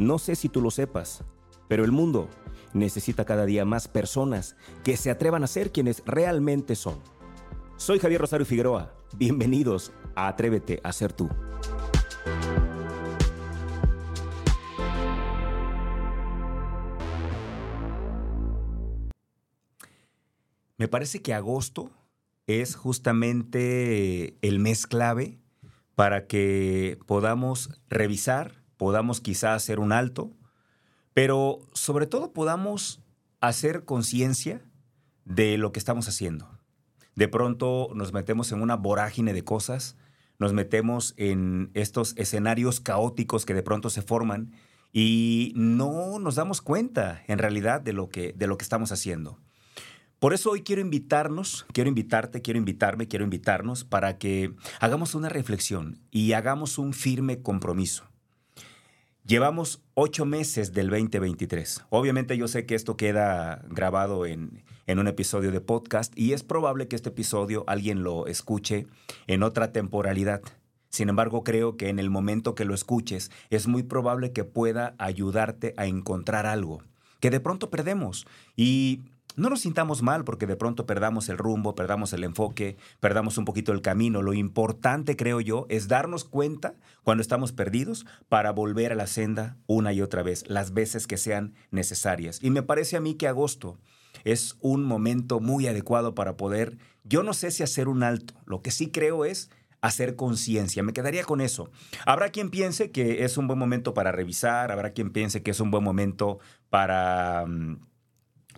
No sé si tú lo sepas, pero el mundo necesita cada día más personas que se atrevan a ser quienes realmente son. Soy Javier Rosario Figueroa. Bienvenidos a Atrévete a ser tú. Me parece que agosto es justamente el mes clave para que podamos revisar, podamos quizás hacer un alto, pero sobre todo podamos hacer conciencia de lo que estamos haciendo. De pronto nos metemos en una vorágine de cosas, nos metemos en estos escenarios caóticos que de pronto se forman y no nos damos cuenta en realidad de lo que, de lo que estamos haciendo. Por eso hoy quiero invitarnos, quiero invitarte, quiero invitarme, quiero invitarnos para que hagamos una reflexión y hagamos un firme compromiso. Llevamos ocho meses del 2023. Obviamente yo sé que esto queda grabado en, en, un episodio de podcast y es probable que este episodio alguien lo escuche en otra temporalidad. Sin embargo, creo que en el momento que lo escuches es muy probable que pueda ayudarte a encontrar algo que de pronto perdemos. Y no nos sintamos mal porque de pronto perdamos el rumbo, perdamos el enfoque, perdamos un poquito el camino. Lo importante, creo yo, es darnos cuenta cuando estamos perdidos para volver a la senda una y otra vez, las veces que sean necesarias. Y me parece a mí que agosto es un momento muy adecuado para poder, yo no sé si hacer un alto, lo que sí creo es hacer conciencia. Me quedaría con eso. Habrá quien piense que es un buen momento para revisar, habrá quien piense que es un buen momento para mm,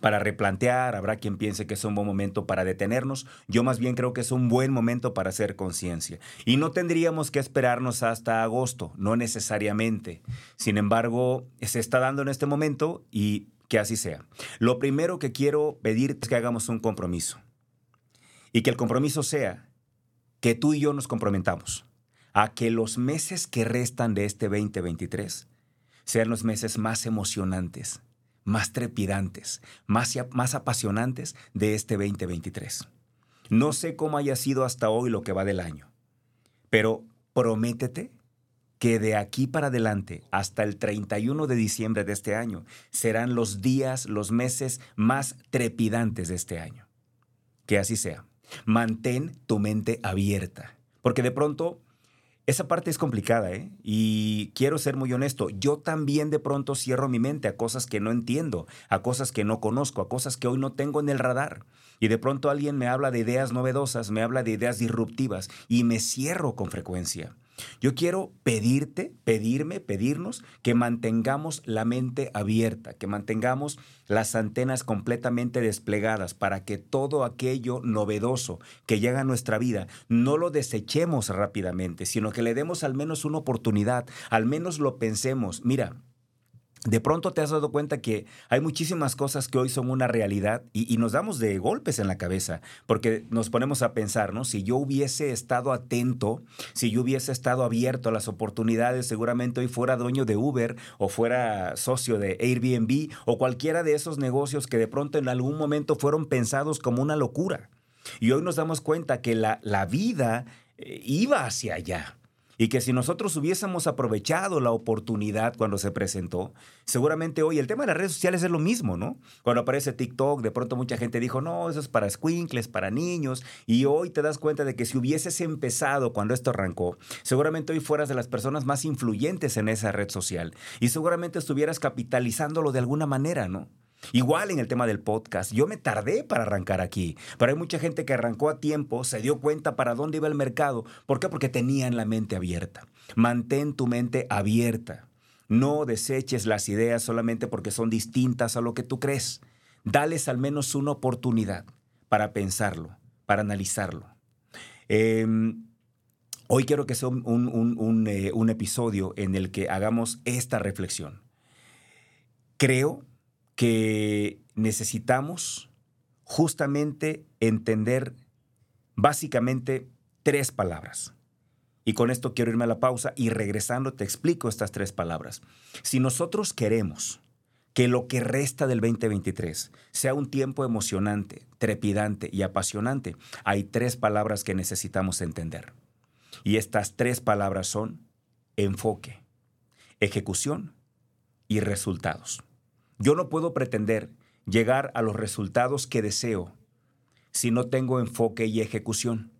para replantear, habrá quien piense que es un buen momento para detenernos. Yo más bien creo que es un buen momento para hacer conciencia. Y no tendríamos que esperarnos hasta agosto, no necesariamente. Sin embargo, se está dando en este momento y que así sea. Lo primero que quiero pedir es que hagamos un compromiso. Y que el compromiso sea que tú y yo nos comprometamos a que los meses que restan de este 2023 sean los meses más emocionantes, más trepidantes, más, más apasionantes de este 2023. No sé cómo haya sido hasta hoy lo que va del año, pero prométete que de aquí para adelante, hasta el 31 de diciembre de este año, serán los días, los meses más trepidantes de este año. Que así sea. Mantén tu mente abierta, porque de pronto esa parte es complicada, ¿eh? Y quiero ser muy honesto, yo también de pronto cierro mi mente a cosas que no entiendo, a cosas que no conozco, a cosas que hoy no tengo en el radar. Y de pronto alguien me habla de ideas novedosas, me habla de ideas disruptivas y me cierro con frecuencia. Yo quiero pedirte, pedirme, pedirnos que mantengamos la mente abierta, que mantengamos las antenas completamente desplegadas para que todo aquello novedoso que llega a nuestra vida no lo desechemos rápidamente, sino que le demos al menos una oportunidad, al menos lo pensemos. Mira, de pronto te has dado cuenta que hay muchísimas cosas que hoy son una realidad y, nos damos de golpes en la cabeza, porque nos ponemos a pensar, ¿no? Si yo hubiese estado atento, si yo hubiese estado abierto a las oportunidades, seguramente hoy fuera dueño de Uber o fuera socio de Airbnb o cualquiera de esos negocios que de pronto en algún momento fueron pensados como una locura. Y hoy nos damos cuenta que la, la vida eh, iba hacia allá. Y que si nosotros hubiésemos aprovechado la oportunidad cuando se presentó, seguramente hoy el tema de las redes sociales es lo mismo, ¿no? Cuando aparece TikTok, de pronto mucha gente dijo, no, eso es para squinkles, para niños. Y hoy te das cuenta de que si hubieses empezado cuando esto arrancó, seguramente hoy fueras de las personas más influyentes en esa red social. Y seguramente estuvieras capitalizándolo de alguna manera, ¿no? Igual en el tema del podcast, yo me tardé para arrancar aquí, pero hay mucha gente que arrancó a tiempo, se dio cuenta para dónde iba el mercado. ¿Por qué? Porque tenían la mente abierta. Mantén tu mente abierta. No deseches las ideas solamente porque son distintas a lo que tú crees. Dales al menos una oportunidad para pensarlo, para analizarlo. Em, hoy quiero que sea un, eh, un episodio en el que hagamos esta reflexión. Creo que necesitamos justamente entender básicamente tres palabras. Y con esto quiero irme a la pausa y regresando te explico estas tres palabras. Si nosotros queremos que lo que resta del 2023 sea un tiempo emocionante, trepidante y apasionante, hay tres palabras que necesitamos entender. Y estas tres palabras son enfoque, ejecución y resultados. Yo no puedo pretender llegar a los resultados que deseo si no tengo enfoque y ejecución.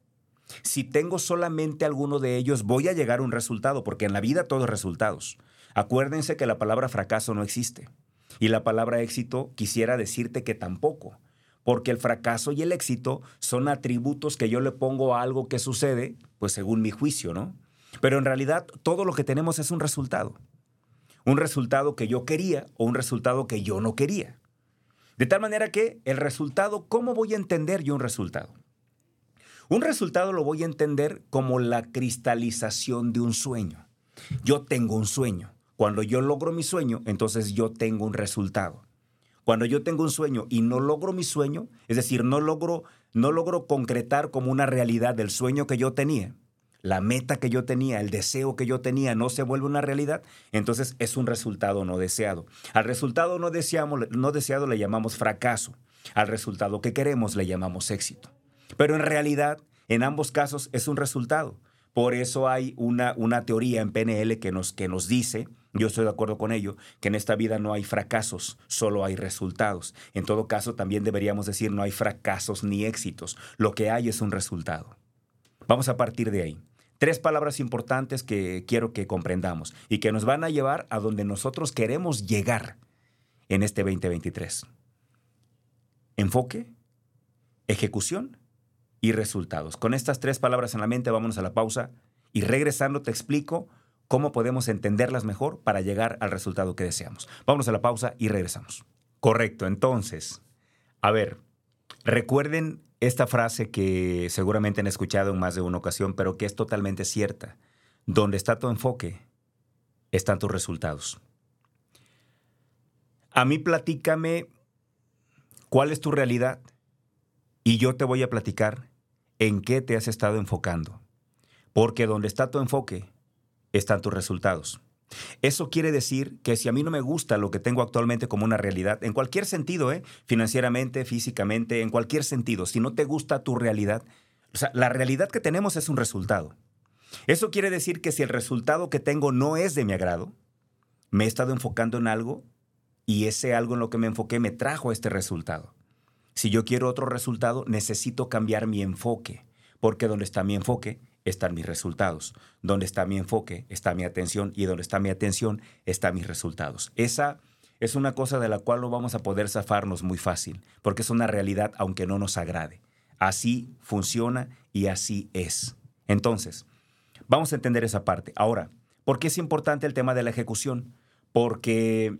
Si tengo solamente alguno de ellos, voy a llegar a un resultado, porque en la vida todo es resultados. Acuérdense que la palabra fracaso no existe. Y la palabra éxito quisiera decirte que tampoco, porque el fracaso y el éxito son atributos que yo le pongo a algo que sucede, pues según mi juicio, ¿no? Pero en realidad todo lo que tenemos es un resultado. Un resultado que yo quería o un resultado que yo no quería. De tal manera que el resultado, ¿cómo voy a entender yo un resultado? Un resultado lo voy a entender como la cristalización de un sueño. Yo tengo un sueño. Cuando yo logro mi sueño, entonces yo tengo un resultado. Cuando yo tengo un sueño y no logro mi sueño, es decir, no logro, no logro concretar como una realidad del sueño que yo tenía, la meta que yo tenía, el deseo que yo tenía no se vuelve una realidad, entonces es un resultado no deseado. Al resultado no, no deseado le llamamos fracaso. Al resultado que queremos le llamamos éxito. Pero en realidad, en ambos casos es un resultado. Por eso hay una, una teoría en PNL que nos, que nos dice, yo estoy de acuerdo con ello, que en esta vida no hay fracasos, solo hay resultados. En todo caso, también deberíamos decir no hay fracasos ni éxitos. Lo que hay es un resultado. Vamos a partir de ahí. Tres palabras importantes que quiero que comprendamos y que nos van a llevar a donde nosotros queremos llegar en este 2023. Enfoque, ejecución y resultados. Con estas tres palabras en la mente, vámonos a la pausa y regresando te explico cómo podemos entenderlas mejor para llegar al resultado que deseamos. Vámonos a la pausa y regresamos. Correcto, entonces, a ver, recuerden esta frase que seguramente han escuchado en más de una ocasión, pero que es totalmente cierta. Donde está tu enfoque, están tus resultados. A mí platícame cuál es tu realidad y yo te voy a platicar en qué te has estado enfocando. Porque donde está tu enfoque, están tus resultados. Eso quiere decir que si a mí no me gusta lo que tengo actualmente como una realidad, en cualquier sentido, ¿eh? financieramente, físicamente, en cualquier sentido, si no te gusta tu realidad, o sea, la realidad que tenemos es un resultado. Eso quiere decir que si el resultado que tengo no es de mi agrado, me he estado enfocando en algo y ese algo en lo que me enfoqué me trajo este resultado. Si yo quiero otro resultado, necesito cambiar mi enfoque, porque donde está mi enfoque están mis resultados. Donde está mi enfoque está mi atención y donde está mi atención están mis resultados. Esa es una cosa de la cual no vamos a poder zafarnos muy fácil, porque es una realidad aunque no nos agrade. Así funciona y así es. Entonces, vamos a entender esa parte. Ahora, ¿por qué es importante el tema de la ejecución? Porque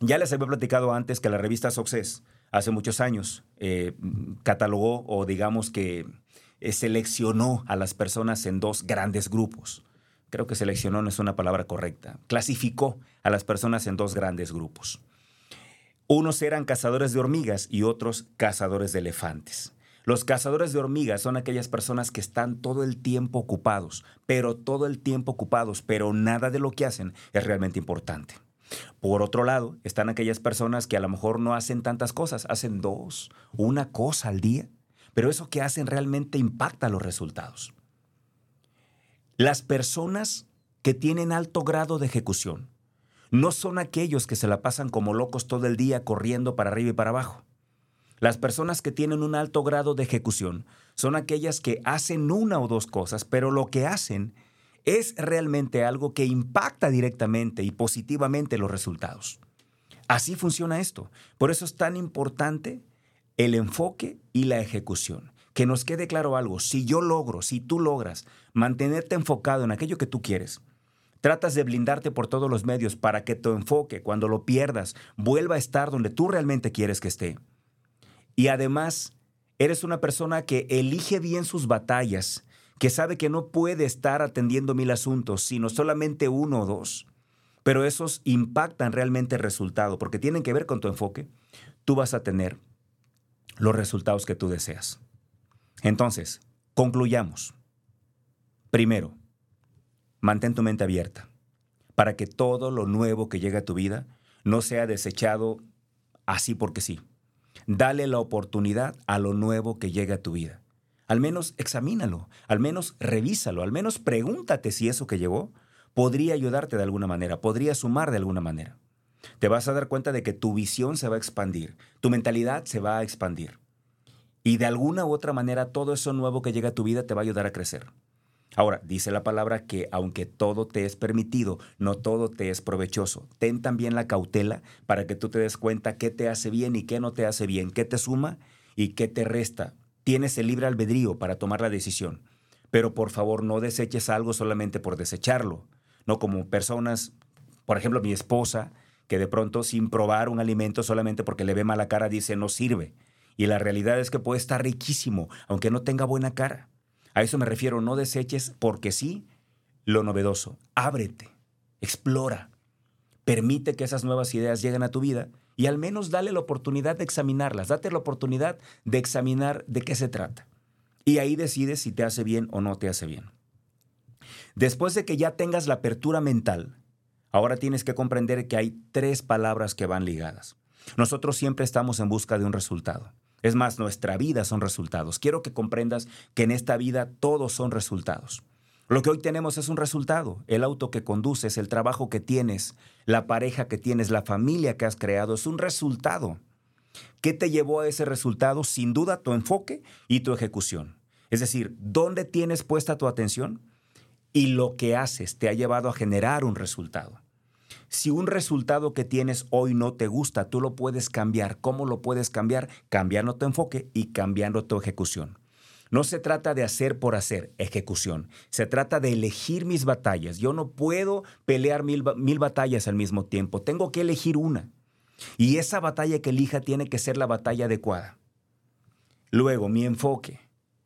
ya les había platicado antes que la revista Success hace muchos años eh, catalogó o digamos que eh, seleccionó a las personas en dos grandes grupos. Creo que seleccionó no es una palabra correcta. Clasificó a las personas en dos grandes grupos. Unos eran cazadores de hormigas y otros cazadores de elefantes. Los cazadores de hormigas son aquellas personas que están todo el tiempo ocupados, pero todo el tiempo ocupados, pero nada de lo que hacen es realmente importante. Por otro lado, están aquellas personas que a lo mejor no hacen tantas cosas, hacen dos, una cosa al día, pero eso que hacen realmente impacta los resultados. Las personas que tienen alto grado de ejecución no son aquellos que se la pasan como locos todo el día corriendo para arriba y para abajo. Las personas que tienen un alto grado de ejecución son aquellas que hacen una o dos cosas, pero lo que hacen es realmente algo que impacta directamente y positivamente los resultados. Así funciona esto. Por eso es tan importante el enfoque y la ejecución. Que nos quede claro algo, si yo logro, si tú logras mantenerte enfocado en aquello que tú quieres, tratas de blindarte por todos los medios para que tu enfoque, cuando lo pierdas, vuelva a estar donde tú realmente quieres que esté. Y además, eres una persona que elige bien sus batallas que sabe que no puede estar atendiendo mil asuntos, sino solamente uno o dos, pero esos impactan realmente el resultado, porque tienen que ver con tu enfoque, tú vas a tener los resultados que tú deseas. Entonces, concluyamos. Primero, mantén tu mente abierta para que todo lo nuevo que llegue a tu vida no sea desechado así porque sí. Dale la oportunidad a lo nuevo que llegue a tu vida. Al menos examínalo, al menos revísalo, al menos pregúntate si eso que llegó podría ayudarte de alguna manera, podría sumar de alguna manera. Te vas a dar cuenta de que tu visión se va a expandir, tu mentalidad se va a expandir. Y de alguna u otra manera todo eso nuevo que llega a tu vida te va a ayudar a crecer. Ahora, dice la palabra que aunque todo te es permitido, no todo te es provechoso. Ten también la cautela para que tú te des cuenta qué te hace bien y qué no te hace bien, qué te suma y qué te resta. Tienes el libre albedrío para tomar la decisión. Pero por favor, no deseches algo solamente por desecharlo. No como personas, por ejemplo, mi esposa, que de pronto sin probar un alimento solamente porque le ve mala cara dice no sirve. Y la realidad es que puede estar riquísimo, aunque no tenga buena cara. A eso me refiero, no deseches porque sí lo novedoso. Ábrete, explora, permite que esas nuevas ideas lleguen a tu vida y al menos dale la oportunidad de examinarlas, date la oportunidad de examinar de qué se trata. Y ahí decides si te hace bien o no te hace bien. Después de que ya tengas la apertura mental, ahora tienes que comprender que hay tres palabras que van ligadas. Nosotros siempre estamos en busca de un resultado. Es más, nuestra vida son resultados. Quiero que comprendas que en esta vida todos son resultados. Lo que hoy tenemos es un resultado. El auto que conduces, el trabajo que tienes, la pareja que tienes, la familia que has creado, es un resultado. ¿Qué te llevó a ese resultado? Sin duda tu enfoque y tu ejecución. Es decir, ¿dónde tienes puesta tu atención? Y lo que haces te ha llevado a generar un resultado. Si un resultado que tienes hoy no te gusta, tú lo puedes cambiar. ¿Cómo lo puedes cambiar? Cambiando tu enfoque y cambiando tu ejecución. No se trata de hacer por hacer, ejecución. Se trata de elegir mis batallas. Yo no puedo pelear mil, mil, batallas al mismo tiempo. Tengo que elegir una. Y esa batalla que elija tiene que ser la batalla adecuada. Luego, mi enfoque.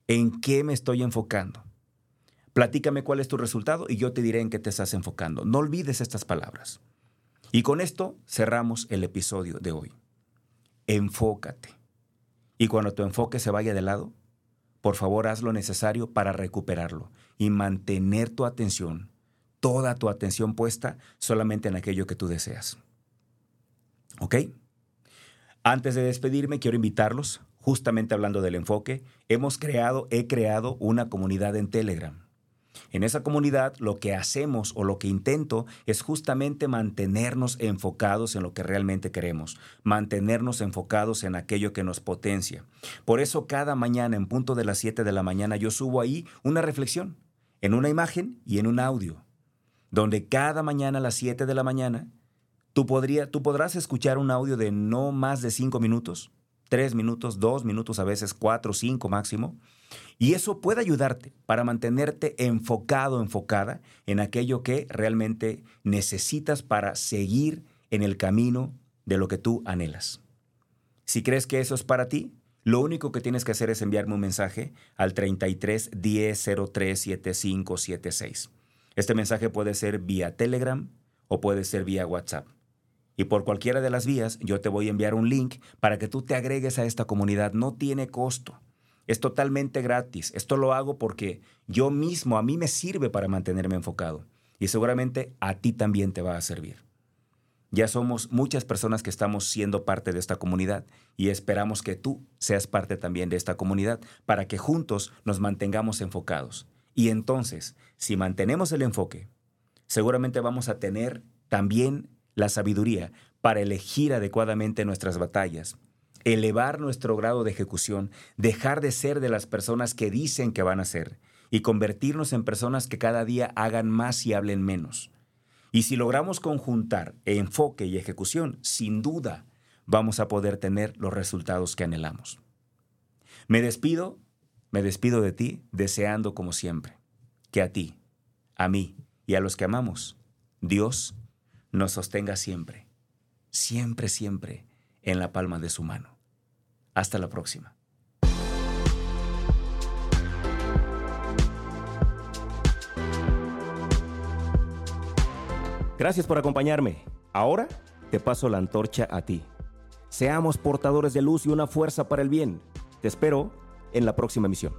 ¿En qué me estoy enfocando? Platícame cuál es tu resultado y yo te diré en qué te estás enfocando. No olvides estas palabras. Y con esto cerramos el episodio de hoy. Enfócate. Y cuando tu enfoque se vaya de lado, por favor haz lo necesario para recuperarlo y mantener tu atención, toda tu atención puesta solamente en aquello que tú deseas. ¿Ok? Antes de despedirme, quiero invitarlos, justamente hablando del enfoque, hemos creado, he creado una comunidad en Telegram. En esa comunidad lo que hacemos o lo que intento es justamente mantenernos enfocados en lo que realmente queremos, mantenernos enfocados en aquello que nos potencia. Por eso cada mañana en punto de las 7 de la mañana yo subo ahí una reflexión, en una imagen y en un audio, donde cada mañana a las 7 de la mañana tú, tú podrás escuchar un audio de no más de 5 minutos, 3 minutos, 2 minutos, a veces 4, 5 máximo y eso puede ayudarte para mantenerte enfocado, enfocada en aquello que realmente necesitas para seguir en el camino de lo que tú anhelas. Si crees que eso es para ti, lo único que tienes que hacer es enviarme un mensaje al 33 10 03 7576. Este mensaje puede ser vía Telegram o puede ser vía WhatsApp. Y por cualquiera de las vías yo te voy a enviar un link para que tú te agregues a esta comunidad. No tiene costo. Es totalmente gratis. Esto lo hago porque yo mismo, a mí me sirve para mantenerme enfocado. Y seguramente a ti también te va a servir. Ya somos muchas personas que estamos siendo parte de esta comunidad y esperamos que tú seas parte también de esta comunidad para que juntos nos mantengamos enfocados. Y entonces, si mantenemos el enfoque, seguramente vamos a tener también la sabiduría para elegir adecuadamente nuestras batallas elevar nuestro grado de ejecución, dejar de ser de las personas que dicen que van a ser y convertirnos en personas que cada día hagan más y hablen menos. Y si logramos conjuntar enfoque y ejecución, sin duda vamos a poder tener los resultados que anhelamos. Me despido, me despido de ti deseando como siempre que a ti, a mí y a los que amamos, Dios nos sostenga siempre, siempre, siempre en la palma de su mano. Hasta la próxima. Gracias por acompañarme. Ahora te paso la antorcha a ti. Seamos portadores de luz y una fuerza para el bien. Te espero en la próxima emisión.